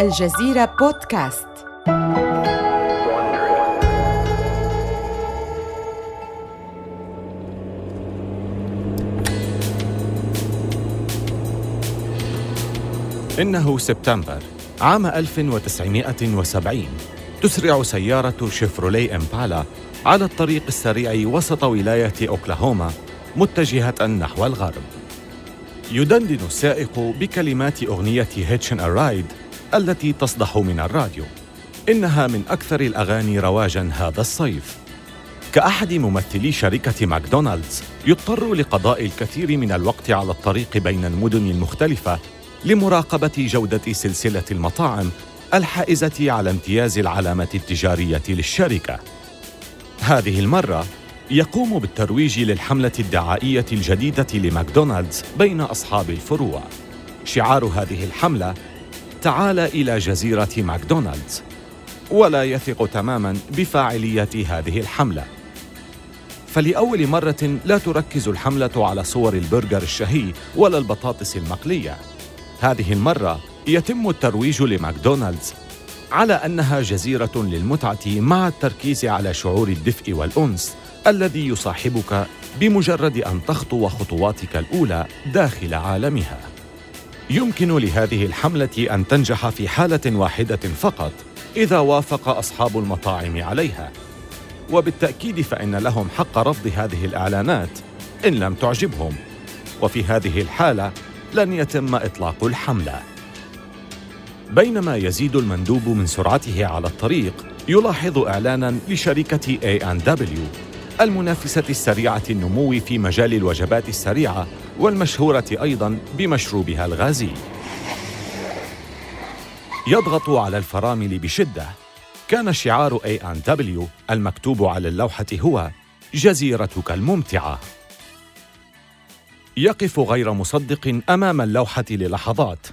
الجزيرة بودكاست. إنه سبتمبر عام 1970 تسرع سيارة شيفرولي إمبالا على الطريق السريع وسط ولاية أوكلاهوما متجهة نحو الغرب. يدندن السائق بكلمات أغنية Hitchin' a Ride التي تصدح من الراديو إنها من أكثر الأغاني رواجاً هذا الصيف كأحد ممثلي شركة ماكدونالدز يضطر لقضاء الكثير من الوقت على الطريق بين المدن المختلفة لمراقبة جودة سلسلة المطاعم الحائزة على امتياز العلامة التجارية للشركة. هذه المرة يقوم بالترويج للحملة الدعائية الجديدة لماكدونالدز بين أصحاب الفروع. شعار هذه الحملة: تعال إلى جزيرة ماكدونالدز. ولا يثق تماما بفاعلية هذه الحملة. فلأول مرة لا تركز الحملة على صور البرجر الشهي ولا البطاطس المقلية. هذه المرة يتم الترويج لماكدونالدز على أنها جزيرة للمتعة مع التركيز على شعور الدفء والأنس الذي يصاحبك بمجرد أن تخطو خطواتك الأولى داخل عالمها. يمكن لهذه الحملة أن تنجح في حالة واحدة فقط إذا وافق أصحاب المطاعم عليها. وبالتأكيد فإن لهم حق رفض هذه الإعلانات إن لم تعجبهم. وفي هذه الحالة لن يتم إطلاق الحملة. بينما يزيد المندوب من سرعته على الطريق يلاحظ إعلانا لشركة A&W المنافسة السريعة النمو في مجال الوجبات السريعة والمشهورة أيضا بمشروبها الغازي. يضغط على الفرامل بشدة. كان شعار A&W المكتوب على اللوحة هو جزيرتك الممتعة. يقف غير مصدق أمام اللوحة للحظات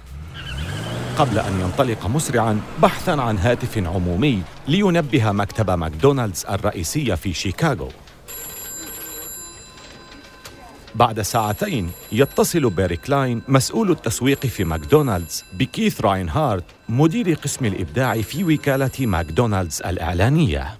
قبل أن ينطلق مسرعا بحثا عن هاتف عمومي لينبه مكتب ماكدونالدز الرئيسي في شيكاغو بعد ساعتين يتصل بيري كلاين مسؤول التسويق في ماكدونالدز بكيث راينهارت مدير قسم الإبداع في وكالة ماكدونالدز الإعلانية.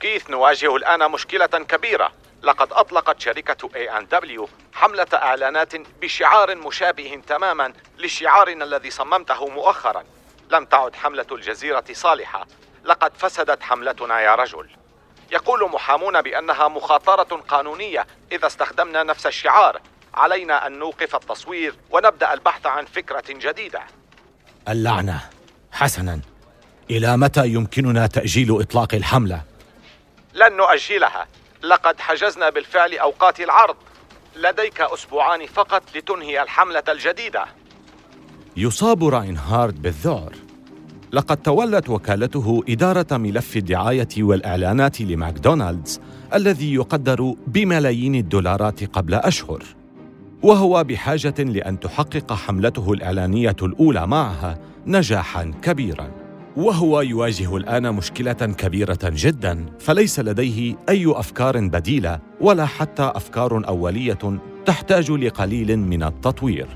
كيث نواجه الآن مشكلة كبيرة. لقد أطلقت شركة A&W حملة إعلانات بشعار مشابه تماما لشعارنا الذي صممته مؤخرا. لم تعد حملة الجزيرة صالحة. لقد فسدت حملتنا يا رجل. يقول محامون بأنها مخاطرة قانونية إذا استخدمنا نفس الشعار. علينا أن نوقف التصوير ونبدأ البحث عن فكرة جديدة. اللعنة. حسنا. إلى متى يمكننا تأجيل إطلاق الحملة؟ لن نؤجلها. لقد حجزنا بالفعل أوقات العرض. لديك أسبوعان فقط لتنهي الحملة الجديدة. يصاب راينهارد بالذعر. لقد تولت وكالته إدارة ملف الدعاية والإعلانات لماكدونالدز الذي يقدر بملايين الدولارات قبل أشهر. وهو بحاجة لأن تحقق حملته الإعلانية الأولى معها نجاحاً كبيراً. وهو يواجه الآن مشكلة كبيرة جدا فليس لديه أي أفكار بديلة ولا حتى أفكار أولية تحتاج لقليل من التطوير.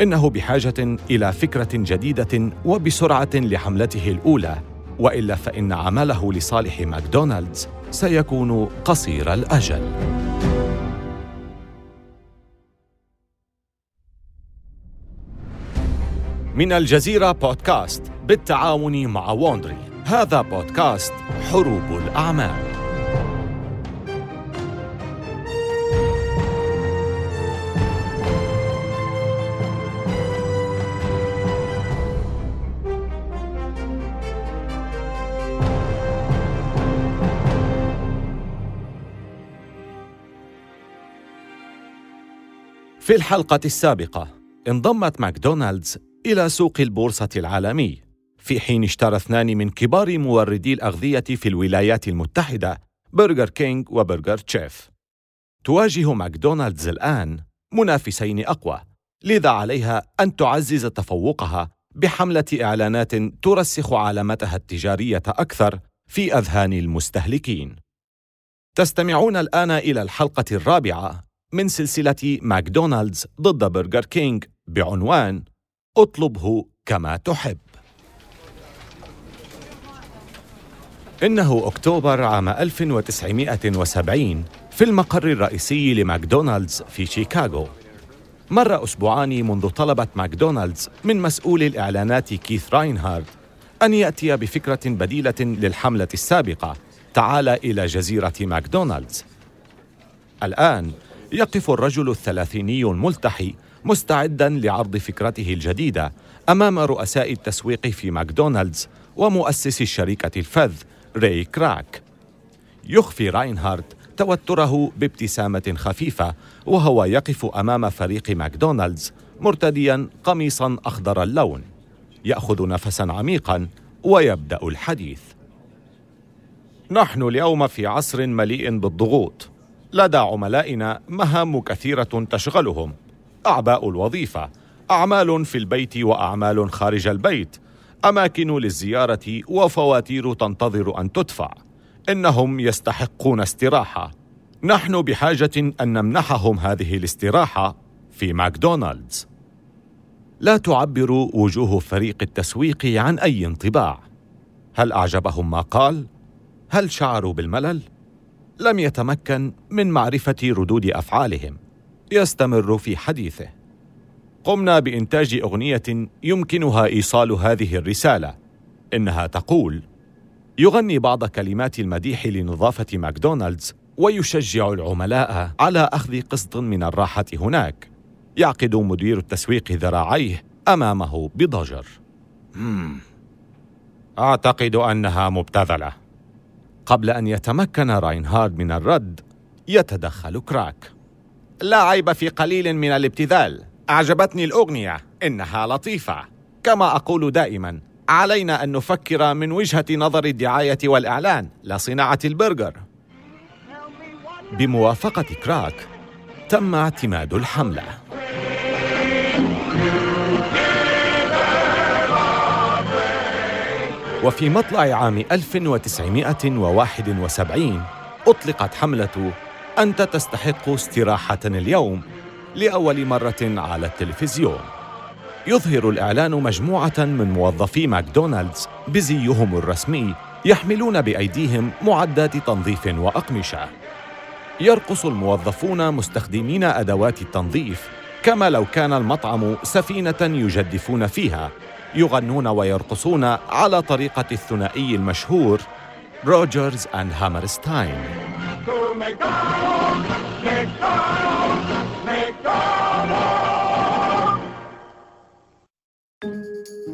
إنه بحاجة إلى فكرة جديدة وبسرعة لحملته الأولى وإلا فإن عمله لصالح ماكدونالدز سيكون قصير الأجل. من الجزيرة بودكاست بالتعاون مع ووندري هذا بودكاست حروب الأعمال. في الحلقة السابقة انضمت ماكدونالدز إلى سوق البورصة العالمي. في حين اشترى اثنان من كبار موردي الأغذية في الولايات المتحدة برجر كينج وبرجر تشيف. تواجه ماكدونالدز الآن منافسين أقوى لذا عليها أن تعزز تفوقها بحملة إعلانات ترسخ علامتها التجارية أكثر في أذهان المستهلكين. تستمعون الآن إلى الحلقة الرابعة من سلسلة ماكدونالدز ضد برجر كينج بعنوان اطلبه كما تحب. إنه أكتوبر عام 1970 في المقر الرئيسي لماكدونالدز في شيكاغو. مر أسبوعان منذ طلبت ماكدونالدز من مسؤول الإعلانات كيث راينهارد أن يأتي بفكرة بديلة للحملة السابقة تعال إلى جزيرة ماكدونالدز. الآن يقف الرجل الثلاثيني الملتحي مستعدا لعرض فكرته الجديدة أمام رؤساء التسويق في ماكدونالدز ومؤسس الشركة الفذ ري كراك. يخفي راينهارد توتره بابتسامة خفيفة وهو يقف أمام فريق ماكدونالدز مرتديا قميصا أخضر اللون. يأخذ نفسا عميقا ويبدأ الحديث. نحن اليوم في عصر مليء بالضغوط. لدى عملائنا مهام كثيرة تشغلهم. أعباء الوظيفة أعمال في البيت وأعمال خارج البيت أماكن للزيارة وفواتير تنتظر أن تدفع. إنهم يستحقون استراحة. نحن بحاجة أن نمنحهم هذه الاستراحة في ماكدونالدز. لا تعبر وجوه فريق التسويق عن أي انطباع. هل أعجبهم ما قال؟ هل شعروا بالملل؟ لم يتمكن من معرفة ردود أفعالهم. يستمر في حديثه. قمنا بإنتاج أغنية يمكنها إيصال هذه الرسالة. إنها تقول يغني بعض كلمات المديح لنظافة ماكدونالدز ويشجع العملاء على أخذ قسط من الراحة هناك. يعقد مدير التسويق ذراعيه أمامه بضجر. مم. أعتقد أنها مبتذلة. قبل أن يتمكن راينهارد من الرد يتدخل كراك. لا عيب في قليل من الابتذال. أعجبتني الأغنية إنها لطيفة. كما أقول دائما علينا أن نفكر من وجهة نظر الدعاية والإعلان لا صناعة البرجر. بموافقة كراك تم اعتماد الحملة. وفي مطلع عام 1971 أطلقت حملة أنت تستحق استراحة اليوم لأول مرة على التلفزيون. يظهر الإعلان مجموعة من موظفي ماكدونالدز بزيهم الرسمي يحملون بأيديهم معدات تنظيف وأقمشة. يرقص الموظفون مستخدمين أدوات التنظيف كما لو كان المطعم سفينة يجدفون فيها. يغنون ويرقصون على طريقة الثنائي المشهور روجرز أند هامرستاين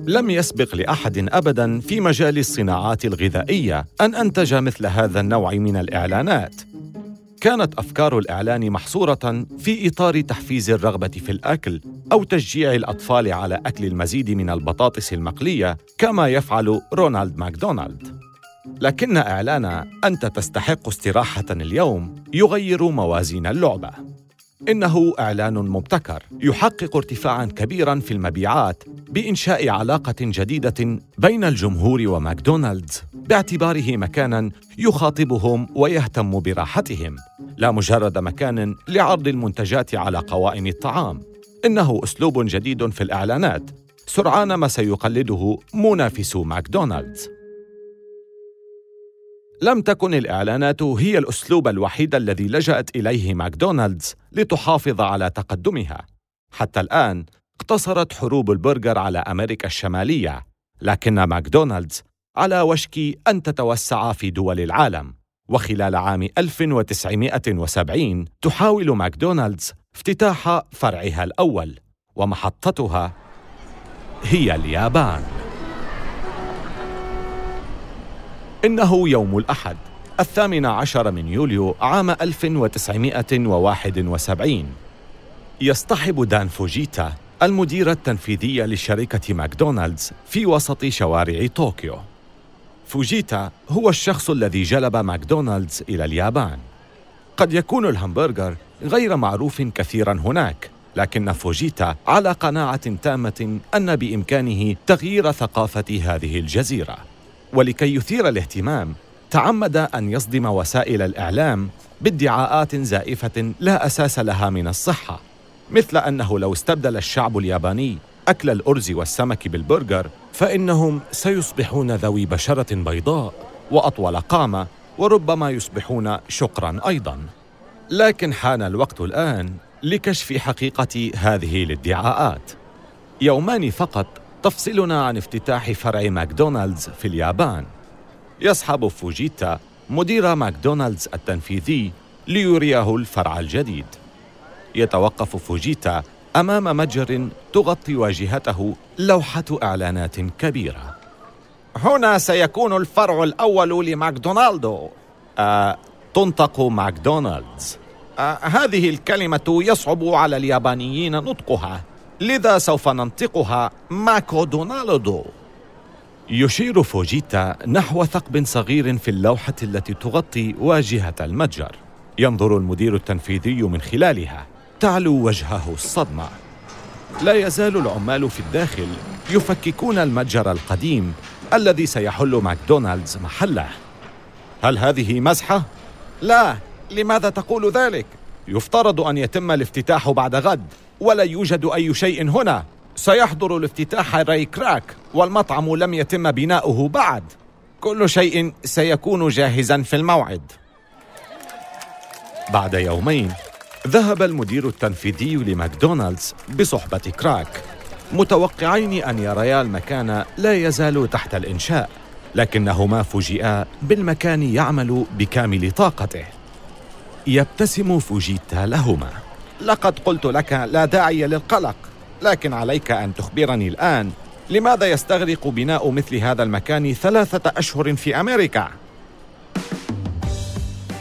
لم يسبق لأحد ابدا في مجال الصناعات الغذائية أن أنتج مثل هذا النوع من الإعلانات. كانت أفكار الإعلان محصورة في إطار تحفيز الرغبة في الأكل أو تشجيع الأطفال على أكل المزيد من البطاطس المقلية كما يفعل رونالد ماكدونالد. لكن إعلان أنت تستحق استراحة اليوم يغير موازين اللعبة. إنه إعلان مبتكر يحقق ارتفاعا كبيرا في المبيعات بإنشاء علاقة جديدة بين الجمهور وماكدونالدز باعتباره مكانا يخاطبهم ويهتم براحتهم لا مجرد مكان لعرض المنتجات على قوائم الطعام. إنه أسلوب جديد في الإعلانات. سرعان ما سيقلده منافسو ماكدونالدز. لم تكن الإعلانات هي الأسلوب الوحيد الذي لجأت إليه ماكدونالدز لتحافظ على تقدمها. حتى الآن اقتصرت حروب البرجر على أمريكا الشمالية، لكن ماكدونالدز على وشك أن تتوسع في دول العالم. وخلال عام 1970 تحاول ماكدونالدز افتتاح فرعها الأول، ومحطتها هي اليابان. إنه يوم الأحد الثامن عشر من يوليو عام 1971 يصطحب دان فوجيتا المدير التنفيذي لشركة ماكدونالدز في وسط شوارع طوكيو. فوجيتا هو الشخص الذي جلب ماكدونالدز إلى اليابان. قد يكون الهمبرجر غير معروف كثيرا هناك لكن فوجيتا على قناعة تامة أن بإمكانه تغيير ثقافة هذه الجزيرة. ولكي يثير الاهتمام تعمد أن يصدم وسائل الإعلام بادعاءات زائفة لا أساس لها من الصحة. مثل أنه لو استبدل الشعب الياباني أكل الأرز والسمك بالبرجر فإنهم سيصبحون ذوي بشرة بيضاء وأطول قامة وربما يصبحون شقرا أيضا. لكن حان الوقت الآن لكشف حقيقة هذه الادعاءات. يومان فقط تفصلنا عن افتتاح فرع ماكدونالدز في اليابان. يصحب فوجيتا مدير ماكدونالدز التنفيذي ليريه الفرع الجديد. يتوقف فوجيتا أمام متجر تغطي واجهته لوحة إعلانات كبيرة. هنا سيكون الفرع الأول لماكدونالدو. آه، تنطق ماكدونالدز. آه، هذه الكلمة يصعب على اليابانيين نطقها لذا سوف ننطقها ماكودونالدو. يشير فوجيتا نحو ثقب صغير في اللوحة التي تغطي واجهة المتجر. ينظر المدير التنفيذي من خلالها. تعلو وجهه الصدمة. لا يزال العمال في الداخل يفككون المتجر القديم الذي سيحل ماكدونالدز محله. هل هذه مزحة؟ لا. لماذا تقول ذلك؟ يفترض أن يتم الافتتاح بعد غد ولا يوجد أي شيء هنا. سيحضر الافتتاح راي كراك والمطعم لم يتم بناؤه بعد. كل شيء سيكون جاهزا في الموعد. بعد يومين ذهب المدير التنفيذي لماكدونالدز بصحبة كراك. متوقعين أن يريا المكان لا يزال تحت الإنشاء لكنهما فوجئا بالمكان يعمل بكامل طاقته. يبتسم فوجيتا لهما. لقد قلت لك لا داعي للقلق لكن عليك أن تخبرني الآن لماذا يستغرق بناء مثل هذا المكان ثلاثة أشهر في أمريكا؟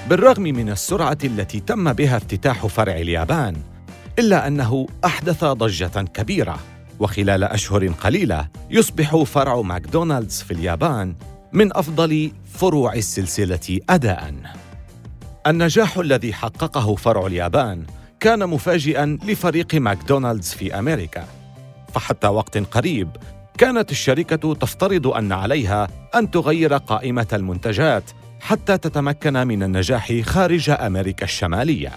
بالرغم من السرعة التي تم بها افتتاح فرع اليابان إلا أنه أحدث ضجة كبيرة. وخلال أشهر قليلة يصبح فرع ماكدونالدز في اليابان من أفضل فروع السلسلة اداء. النجاح الذي حققه فرع اليابان كان مفاجئا لفريق ماكدونالدز في أمريكا. فحتى وقت قريب كانت الشركة تفترض أن عليها أن تغير قائمة المنتجات حتى تتمكن من النجاح خارج أمريكا الشمالية.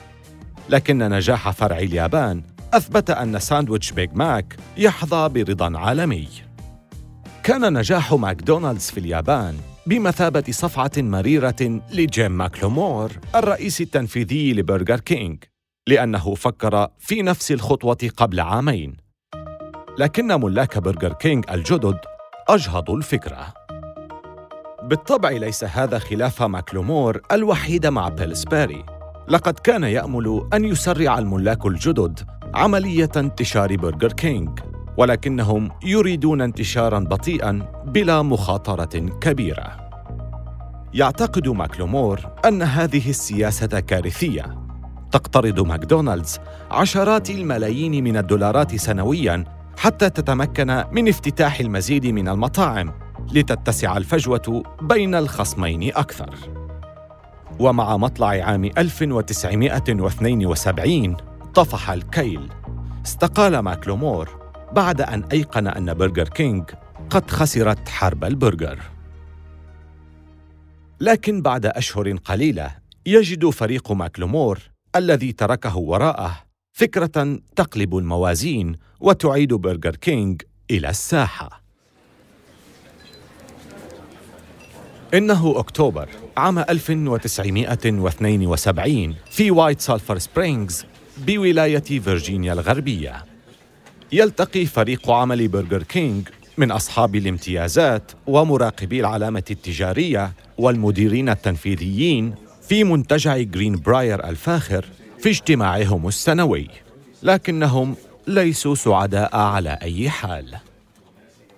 لكن نجاح فرع اليابان أثبت أن ساندويتش بيج ماك يحظى برضا عالمي. كان نجاح ماكدونالدز في اليابان بمثابة صفعة مريرة لجيم ماكلومور الرئيس التنفيذي لبرجر كينج لأنه فكر في نفس الخطوة قبل عامين. لكن ملاك برجر كينج الجدد أجهضوا الفكرة. بالطبع ليس هذا خلاف ماكلومور الوحيد مع بيلسباري لقد كان يأمل أن يسرع الملاك الجدد عملية انتشار برجر كينج ولكنهم يريدون انتشارا بطيئا بلا مخاطرة كبيرة. يعتقد ماكلومور أن هذه السياسة كارثية. تقترض ماكدونالدز عشرات الملايين من الدولارات سنويا حتى تتمكن من افتتاح المزيد من المطاعم. لتتسع الفجوة بين الخصمين أكثر. ومع مطلع عام 1972 طفح الكيل. استقال ماكلومور بعد أن أيقن أن برجر كينج قد خسرت حرب البرجر. لكن بعد أشهر قليلة يجد فريق ماكلومور الذي تركه وراءه فكرة تقلب الموازين وتعيد برجر كينج إلى الساحة. إنه أكتوبر عام 1972 في وايت سلفر سبرينغز بولاية فيرجينيا الغربية. يلتقي فريق عمل برجر كينج من أصحاب الامتيازات ومراقبي العلامة التجارية والمديرين التنفيذيين في منتجع جرين براير الفاخر في اجتماعهم السنوي لكنهم ليسوا سعداء على أي حال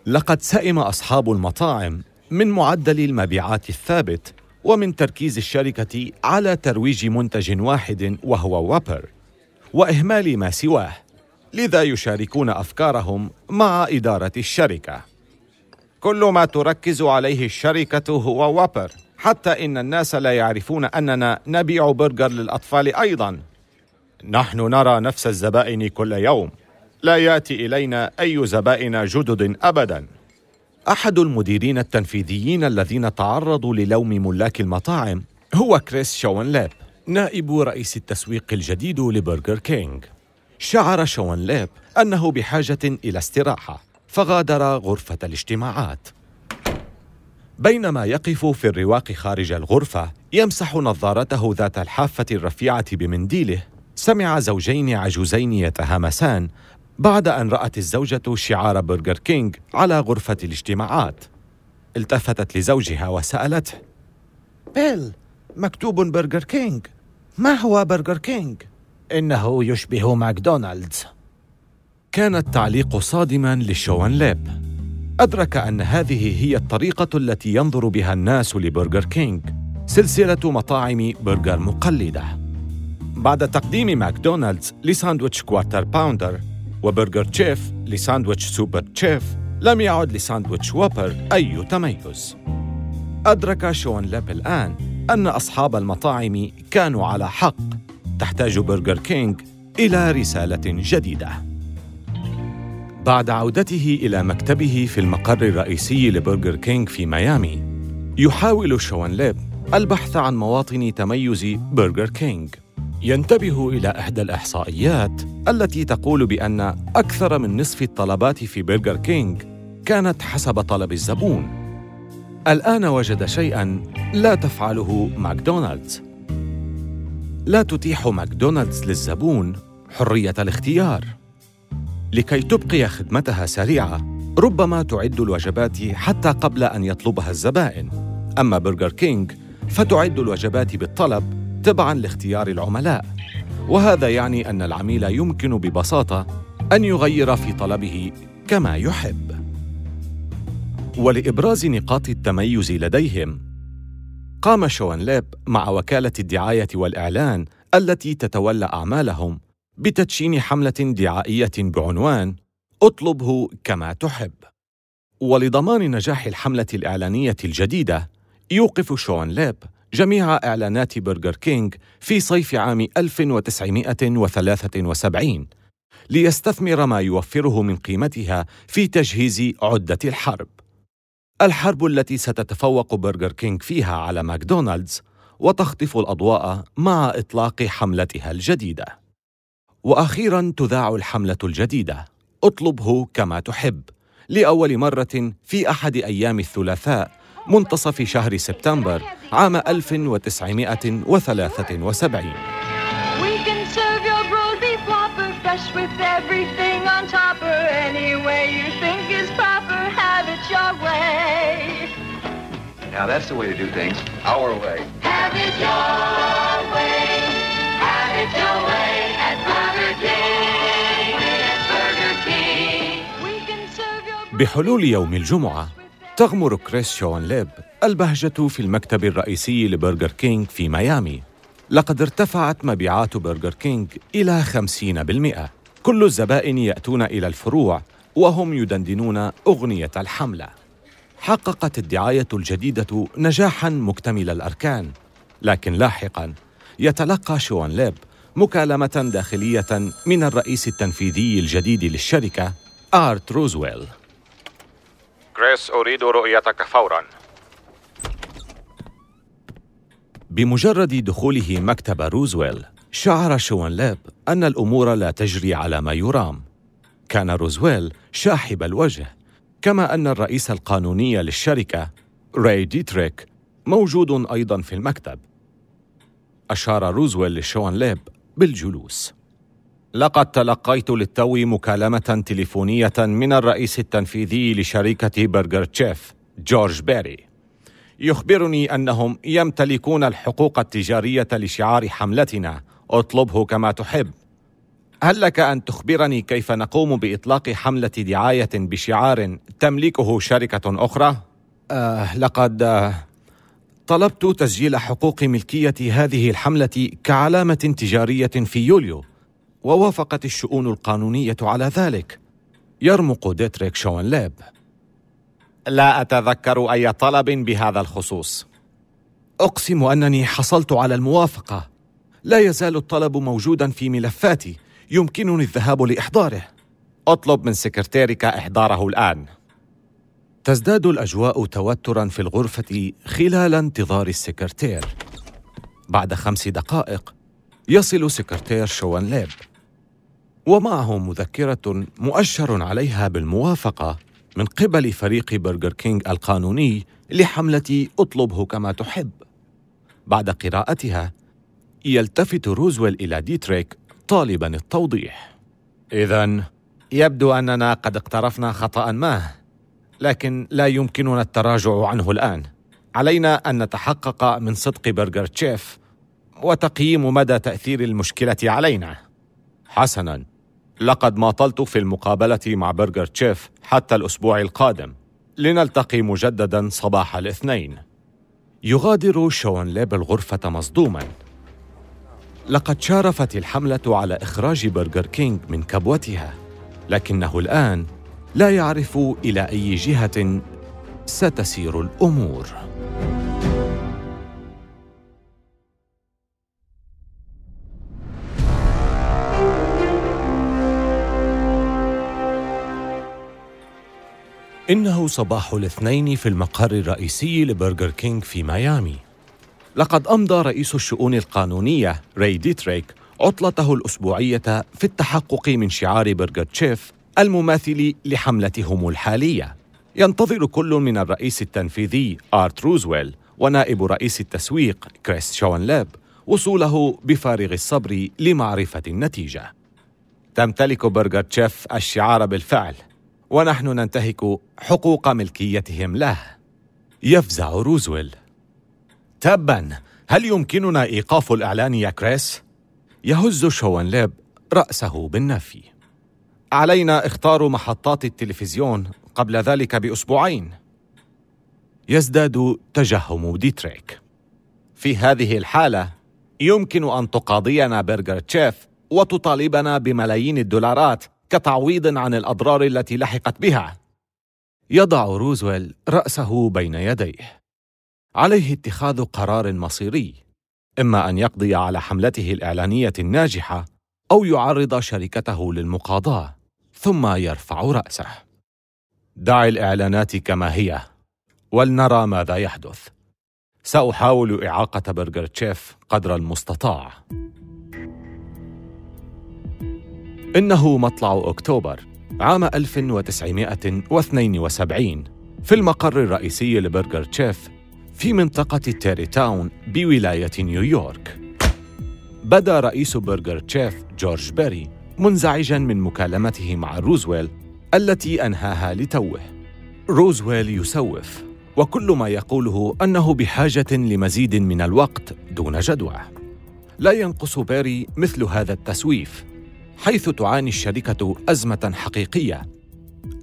لقد سئم أصحاب المطاعم من معدل المبيعات الثابت ومن تركيز الشركة على ترويج منتج واحد وهو وابر وإهمال ما سواه لذا يشاركون أفكارهم مع إدارة الشركة. كل ما تركز عليه الشركة هو وابر حتى إن الناس لا يعرفون أننا نبيع برجر للأطفال أيضا. نحن نرى نفس الزبائن كل يوم لا يأتي إلينا أي زبائن جدد ابدا. أحد المديرين التنفيذيين الذين تعرضوا للوم ملاك المطاعم هو كريس شون ليب نائب رئيس التسويق الجديد لبرجر كينج شعر شون ليب أنه بحاجة إلى استراحة فغادر غرفة الاجتماعات. بينما يقف في الرواق خارج الغرفة يمسح نظارته ذات الحافة الرفيعة بمنديله سمع زوجين عجوزين يتهامسان بعد أن رأت الزوجة شعار برجر كينج على غرفة الاجتماعات. التفتت لزوجها وسألته بيل مكتوب برجر كينج. ما هو برجر كينج؟ إنه يشبه ماكدونالدز. كان التعليق صادما لشون ليب. أدرك أن هذه هي الطريقة التي ينظر بها الناس لبرجر كينج سلسلة مطاعم برجر مقلدة. بعد تقديم ماكدونالدز لساندويتش كوارتر باوندر وبرجر تشيف لساندويتش سوبر تشيف لم يعد لساندويتش ووبر أي تميز. أدرك شون ليب الآن أن أصحاب المطاعم كانوا على حق. تحتاج برجر كينج إلى رسالة جديدة. بعد عودته إلى مكتبه في المقر الرئيسي لبرجر كينج في ميامي يحاول شون ليب البحث عن مواطن تميز برجر كينج ينتبه إلى إحدى الإحصائيات التي تقول بأن أكثر من نصف الطلبات في برجر كينج كانت حسب طلب الزبون. الآن وجد شيئاً لا تفعله ماكدونالدز. لا تتيح ماكدونالدز للزبون حرية الاختيار. لكي تبقي خدمتها سريعة ربما تعد الوجبات حتى قبل أن يطلبها الزبائن. أما برجر كينج فتعد الوجبات بالطلب تبعا لاختيار العملاء. وهذا يعني أن العميل يمكن ببساطة أن يغير في طلبه كما يحب. ولإبراز نقاط التميز لديهم قام شون ليب مع وكالة الدعاية والإعلان التي تتولى أعمالهم بتدشين حملة دعائية بعنوان اطلبه كما تحب ولضمان نجاح الحملة الإعلانية الجديدة يوقف شون ليب جميع إعلانات برجر كينج في صيف عام 1973 ليستثمر ما يوفره من قيمتها في تجهيز عدة الحرب. الحرب التي ستتفوق برجر كينج فيها على ماكدونالدز وتخطف الأضواء مع إطلاق حملتها الجديدة. وأخيراً تذاع الحملة الجديدة اطلبه كما تحب لأول مرة في أحد أيام الثلاثاء منتصف شهر سبتمبر عام 1973 بحلول يوم الجمعة تغمر كريس شون ليب البهجة في المكتب الرئيسي لبرجر كينج في ميامي. لقد ارتفعت مبيعات برجر كينج إلى 50% كل الزبائن يأتون إلى الفروع وهم يدندنون أغنية الحملة. حققت الدعاية الجديدة نجاحاً مكتمل الأركان. لكن لاحقاً يتلقى شون ليب مكالمة داخلية من الرئيس التنفيذي الجديد للشركة آرت روزويل. كريس أريد رؤيتك فورا. بمجرد دخوله مكتب روزويل شعر شون ليب أن الأمور لا تجري على ما يرام. كان روزويل شاحب الوجه كما أن الرئيس القانوني للشركة راي ديتريك موجود أيضا في المكتب. أشار روزويل لشون ليب بالجلوس. لقد تلقيت للتو مكالمة تليفونية من الرئيس التنفيذي لشركة برجر تشيف جورج بيري. يخبرني أنهم يمتلكون الحقوق التجارية لشعار حملتنا. اطلبه كما تحب. هل لك أن تخبرني كيف نقوم بإطلاق حملة دعاية بشعار تملكه شركة أخرى؟ آه لقد آه طلبت تسجيل حقوق ملكية هذه الحملة كعلامة تجارية في يوليو. ووافقت الشؤون القانونية على ذلك. يرمق ديتريك شون ليب لا أتذكر أي طلب بهذا الخصوص. أقسم أنني حصلت على الموافقة. لا يزال الطلب موجودا في ملفاتي. يمكنني الذهاب لإحضاره. أطلب من سكرتيرك إحضاره الآن. تزداد الأجواء توترا في الغرفة خلال انتظار السكرتير. بعد خمس دقائق يصل سكرتير شون ليب ومعه مذكرة مؤشر عليها بالموافقة من قبل فريق برجر كينج القانوني لحملة أطلبه كما تحب. بعد قراءتها يلتفت روزويل إلى ديتريك طالبا التوضيح. إذا يبدو أننا قد اقترفنا خطأ ما، لكن لا يمكننا التراجع عنه الآن. علينا أن نتحقق من صدق برجر تشيف وتقييم مدى تأثير المشكلة علينا. حسنا، لقد ماطلت في المقابلة مع برجر تشيف حتى الأسبوع القادم. لنلتقي مجددا صباح الاثنين. يغادر شون ليب الغرفة مصدوما. لقد شارفت الحملة على إخراج برجر كينج من كبوتها لكنه الآن لا يعرف إلى أي جهة ستسير الأمور. إنه صباح الاثنين في المقر الرئيسي لبرجر كينج في ميامي. لقد أمضى رئيس الشؤون القانونية راي ديتريك عطلته الأسبوعية في التحقق من شعار برجر تشيف المماثل لحملتهم الحالية. ينتظر كل من الرئيس التنفيذي آرت روزويل ونائب رئيس التسويق كريس شون ليب وصوله بفارغ الصبر لمعرفة النتيجة. تمتلك برجر تشيف الشعار بالفعل ونحن ننتهك حقوق ملكيتهم. له يفزع روزويل. تبا هل يمكننا إيقاف الإعلان يا كريس؟ يهز شون ليب رأسه بالنفي. علينا إخطار محطات التلفزيون قبل ذلك بأسبوعين. يزداد تجهم ديتريك. في هذه الحالة يمكن أن تقاضينا برجر تشيف وتطالبنا بملايين الدولارات كتعويض عن الأضرار التي لحقت بها. يضع روزويل رأسه بين يديه. عليه اتخاذ قرار مصيري. إما أن يقضي على حملته الإعلانية الناجحة أو يعرض شركته للمقاضاة ثم يرفع رأسه. دع الإعلانات كما هي ولنرى ماذا يحدث. سأحاول إعاقة برجر تشيف قدر المستطاع. إنه مطلع أكتوبر عام 1972 في المقر الرئيسي لبرجر تشيف في منطقة تيري تاون بولاية نيويورك. بدا رئيس برجر تشيف جورج بيري منزعجا من مكالمته مع روزويل التي أنهاها لتوه. روزويل يسوف وكل ما يقوله أنه بحاجة لمزيد من الوقت دون جدوى. لا ينقص بيري مثل هذا التسويف حيث تعاني الشركة أزمة حقيقية.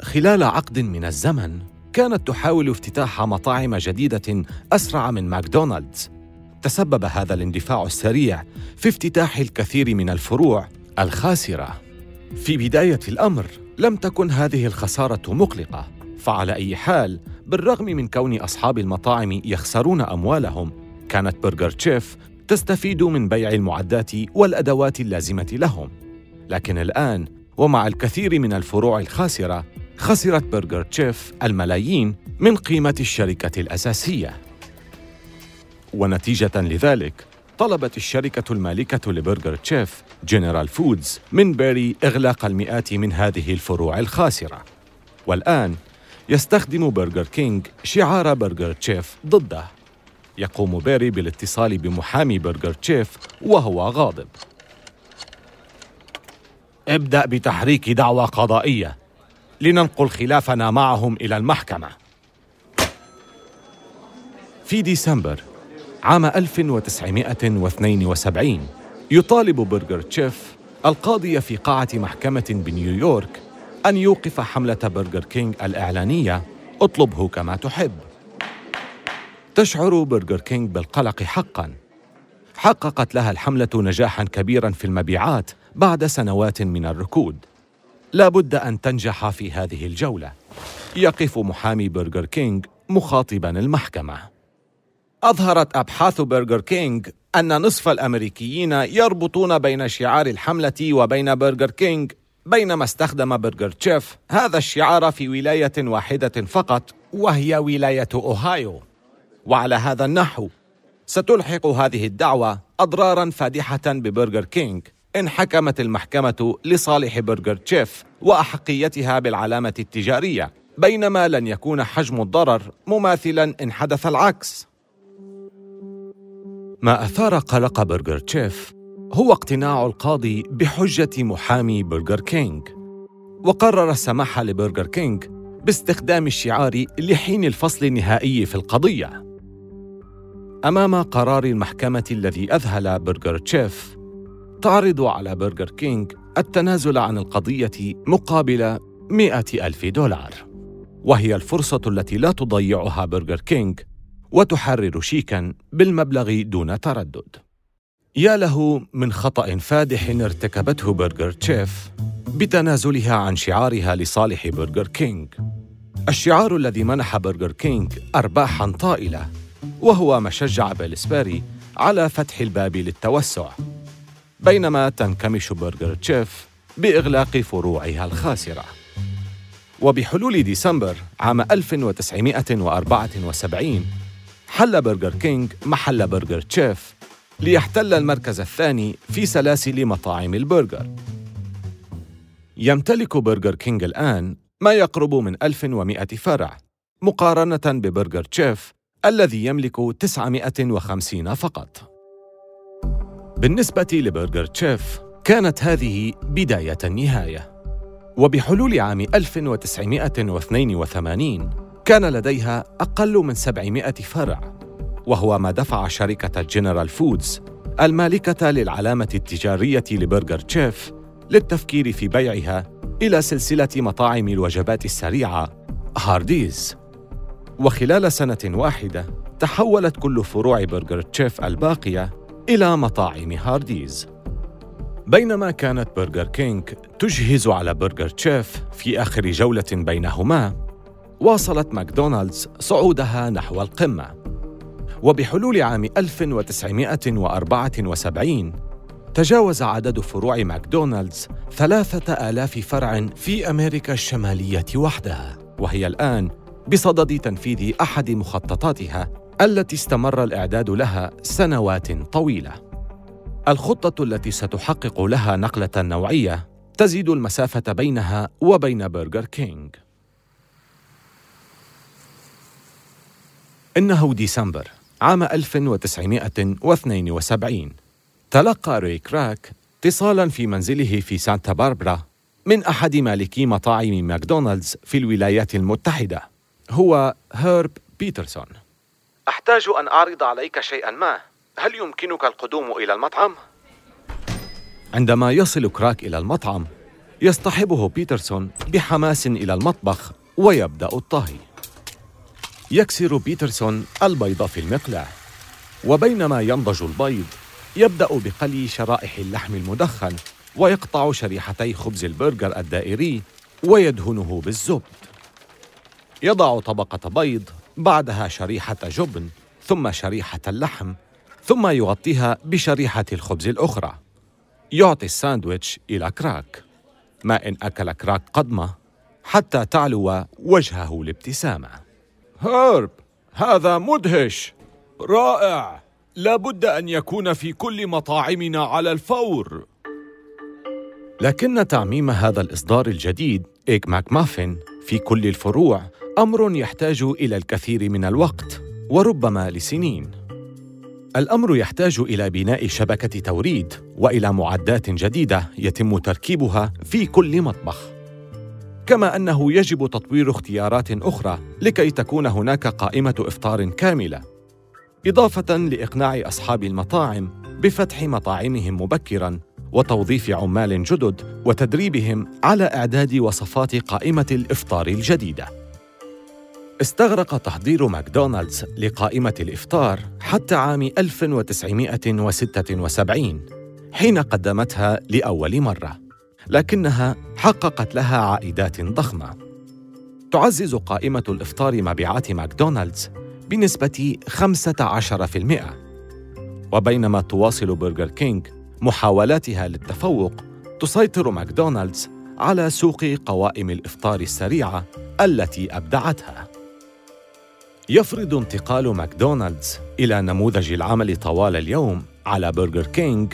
خلال عقد من الزمن، كانت تحاول افتتاح مطاعم جديدة أسرع من ماكدونالدز. تسبب هذا الاندفاع السريع في افتتاح الكثير من الفروع الخاسرة. في بداية الأمر، لم تكن هذه الخسارة مقلقة، فعلى أي حال، بالرغم من كون أصحاب المطاعم يخسرون أموالهم، كانت برجر تشيف تستفيد من بيع المعدات والأدوات اللازمة لهم. لكن الآن ومع الكثير من الفروع الخاسرة خسرت برجر تشيف الملايين من قيمة الشركة الأساسية. ونتيجة لذلك طلبت الشركة المالكة لبرجر تشيف جنرال فودز من بيري إغلاق المئات من هذه الفروع الخاسرة. والآن يستخدم برجر كينج شعار برجر تشيف ضده. يقوم بيري بالاتصال بمحامي برجر تشيف وهو غاضب. ابدأ بتحريك دعوى قضائية لننقل خلافنا معهم إلى المحكمة. في ديسمبر عام 1972 يطالب برجر تشيف القاضي في قاعة محكمة بنيويورك أن يوقف حملة برجر كينج الإعلانية اطلبه كما تحب. تشعر برجر كينج بالقلق حقاً. حققت لها الحملة نجاحاً كبيراً في المبيعات بعد سنوات من الركود. لا بد أن تنجح في هذه الجولة. يقف محامي برجر كينج مخاطبا المحكمة. أظهرت أبحاث برجر كينج أن نصف الأمريكيين يربطون بين شعار الحملة وبين برجر كينج بينما استخدم برجر تشيف هذا الشعار في ولاية واحدة فقط وهي ولاية أوهايو. وعلى هذا النحو ستلحق هذه الدعوى أضرارا فادحة ببرجر كينج إن حكمت المحكمة لصالح برجر تشيف وأحقيتها بالعلامة التجارية بينما لن يكون حجم الضرر مماثلا إن حدث العكس. ما أثار قلق برجر تشيف هو اقتناع القاضي بحجة محامي برجر كينج وقرر السماح لبرجر كينج باستخدام الشعار لحين الفصل النهائي في القضية. أمام قرار المحكمة الذي أذهل برجر تشيف تعرض على برجر كينج التنازل عن القضية مقابل مئة ألف دولار. وهي الفرصة التي لا تضيعها برجر كينج وتحرر شيكا بالمبلغ دون تردد. يا له من خطأ فادح ارتكبته برجر تشيف بتنازلها عن شعارها لصالح برجر كينج الشعار الذي منح برجر كينج أرباحا طائلة وهو ما شجع بيلسباري على فتح الباب للتوسع. بينما تنكمش برجر تشيف بإغلاق فروعها الخاسرة. وبحلول ديسمبر عام 1974 حل برجر كينج محل برجر تشيف ليحتل المركز الثاني في سلاسل مطاعم البرجر. يمتلك برجر كينج الآن ما يقرب من 1100 فرع مقارنة ببرجر تشيف الذي يملك 950 فقط. بالنسبة لبرجر تشيف كانت هذه بداية النهاية. وبحلول عام 1982 كان لديها أقل من 700 فرع وهو ما دفع شركة جنرال فودز المالكة للعلامة التجارية لبرجر تشيف للتفكير في بيعها إلى سلسلة مطاعم الوجبات السريعة هارديز وخلال سنة واحدة تحولت كل فروع برجر تشيف الباقية إلى مطاعم هارديز. بينما كانت برجر كينج تجهز على برجر تشيف في آخر جولة بينهما واصلت ماكدونالدز صعودها نحو القمة. وبحلول عام 1974 تجاوز عدد فروع ماكدونالدز ثلاثة آلاف فرع في أمريكا الشمالية وحدها وهي الآن بصدد تنفيذ أحد مخططاتها التي استمر الإعداد لها سنوات طويلة. الخطة التي ستحقق لها نقلة نوعية تزيد المسافة بينها وبين برجر كينج إنه ديسمبر عام 1972 تلقى ري كراك اتصالا في منزله في سانتا باربرا من أحد مالكي مطاعم ماكدونالدز في الولايات المتحدة هو هيرب بيترسون. أحتاج أن أعرض عليك شيئا ما. هل يمكنك القدوم إلى المطعم؟ عندما يصل كراك إلى المطعم يصطحبه بيترسون بحماس إلى المطبخ ويبدأ الطهي. يكسر بيترسون البيض في المقلاة وبينما ينضج البيض يبدأ بقلي شرائح اللحم المدخن ويقطع شريحتي خبز البرجر الدائري ويدهنه بالزبد. يضع طبقة بيض بعدها شريحة جبن ثم شريحة اللحم ثم يغطيها بشريحة الخبز الأخرى. يعطي الساندويتش إلى كراك. ما إن أكل كراك قدمة حتى تعلو وجهه الابتسامة هرب! هذا مدهش! رائع! لابد أن يكون في كل مطاعمنا على الفور. لكن تعميم هذا الإصدار الجديد إيك ماك مافن في كل الفروع أمر يحتاج إلى الكثير من الوقت وربما لسنين. الأمر يحتاج إلى بناء شبكة توريد وإلى معدات جديدة يتم تركيبها في كل مطبخ. كما أنه يجب تطوير اختيارات أخرى لكي تكون هناك قائمة إفطار كاملة. إضافة لإقناع أصحاب المطاعم بفتح مطاعمهم مبكرا وتوظيف عمال جدد وتدريبهم على إعداد وصفات قائمة الإفطار الجديدة. استغرق تحضير ماكدونالدز لقائمة الإفطار حتى عام 1976 حين قدمتها لأول مرة لكنها حققت لها عائدات ضخمة. تعزز قائمة الإفطار مبيعات ماكدونالدز بنسبة 15% وبينما تواصل برجر كينج محاولاتها للتفوق تسيطر ماكدونالدز على سوق قوائم الإفطار السريعة التي أبدعتها. يفرض انتقال ماكدونالدز إلى نموذج العمل طوال اليوم على برجر كينج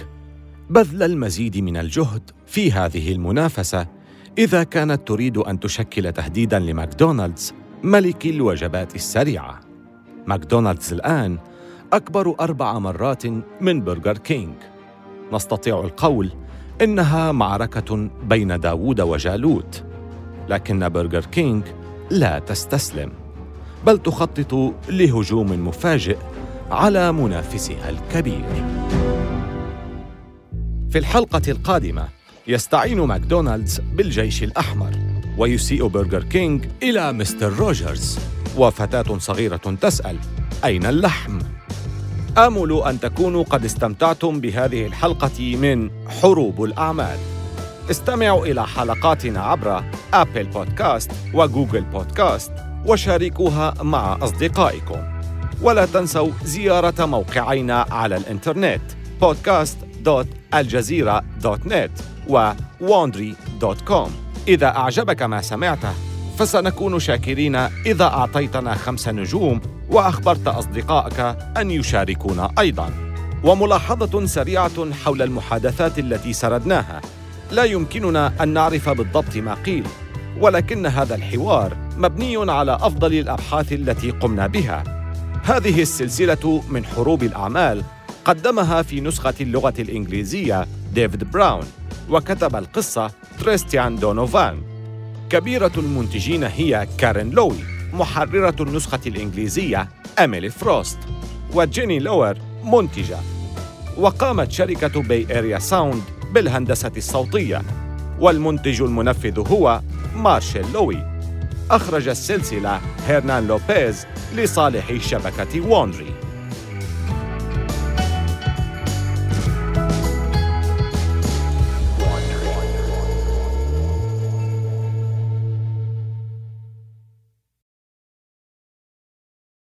بذل المزيد من الجهد في هذه المنافسة إذا كانت تريد أن تشكل تهديداً لماكدونالدز ملك الوجبات السريعة. ماكدونالدز الآن أكبر أربع مرات من برجر كينج. نستطيع القول إنها معركة بين داوود وجالوت، لكن برجر كينج لا تستسلم، بل تخطط لهجوم مفاجئ على منافسها الكبير. في الحلقة القادمة يستعين ماكدونالدز بالجيش الأحمر ويسيء برجر كينج إلى مستر روجرز وفتاة صغيرة تسأل أين اللحم؟ آمل أن تكونوا قد استمتعتم بهذه الحلقة من حروب الأعمال استمعوا إلى حلقاتنا عبر أبل بودكاست وجوجل بودكاست وشاركوها مع أصدقائكم. ولا تنسوا زيارة موقعينا على الإنترنت podcast.aljazeera.net و wandry.com إذا أعجبك ما سمعته فسنكون شاكرين إذا أعطيتنا خمس نجوم وأخبرت أصدقائك أن يشاركونا أيضاً. وملاحظة سريعة حول المحادثات التي سردناها. لا يمكننا أن نعرف بالضبط ما قيل ولكن هذا الحوار مبني على أفضل الأبحاث التي قمنا بها. هذه السلسلة من حروب الأعمال قدمها في نسخة اللغة الإنجليزية ديفيد براون وكتب القصة تريستيان دونوفان. كبيرة المنتجين هي كارين لوي محررة النسخة الإنجليزية أميلي فروست وجيني لوير منتجة. وقامت شركة بي إريا ساوند بالهندسة الصوتية والمنتج المنفذ هو مارشيل لوي. أخرج السلسلة هيرنان لوبيز لصالح شبكة وونري.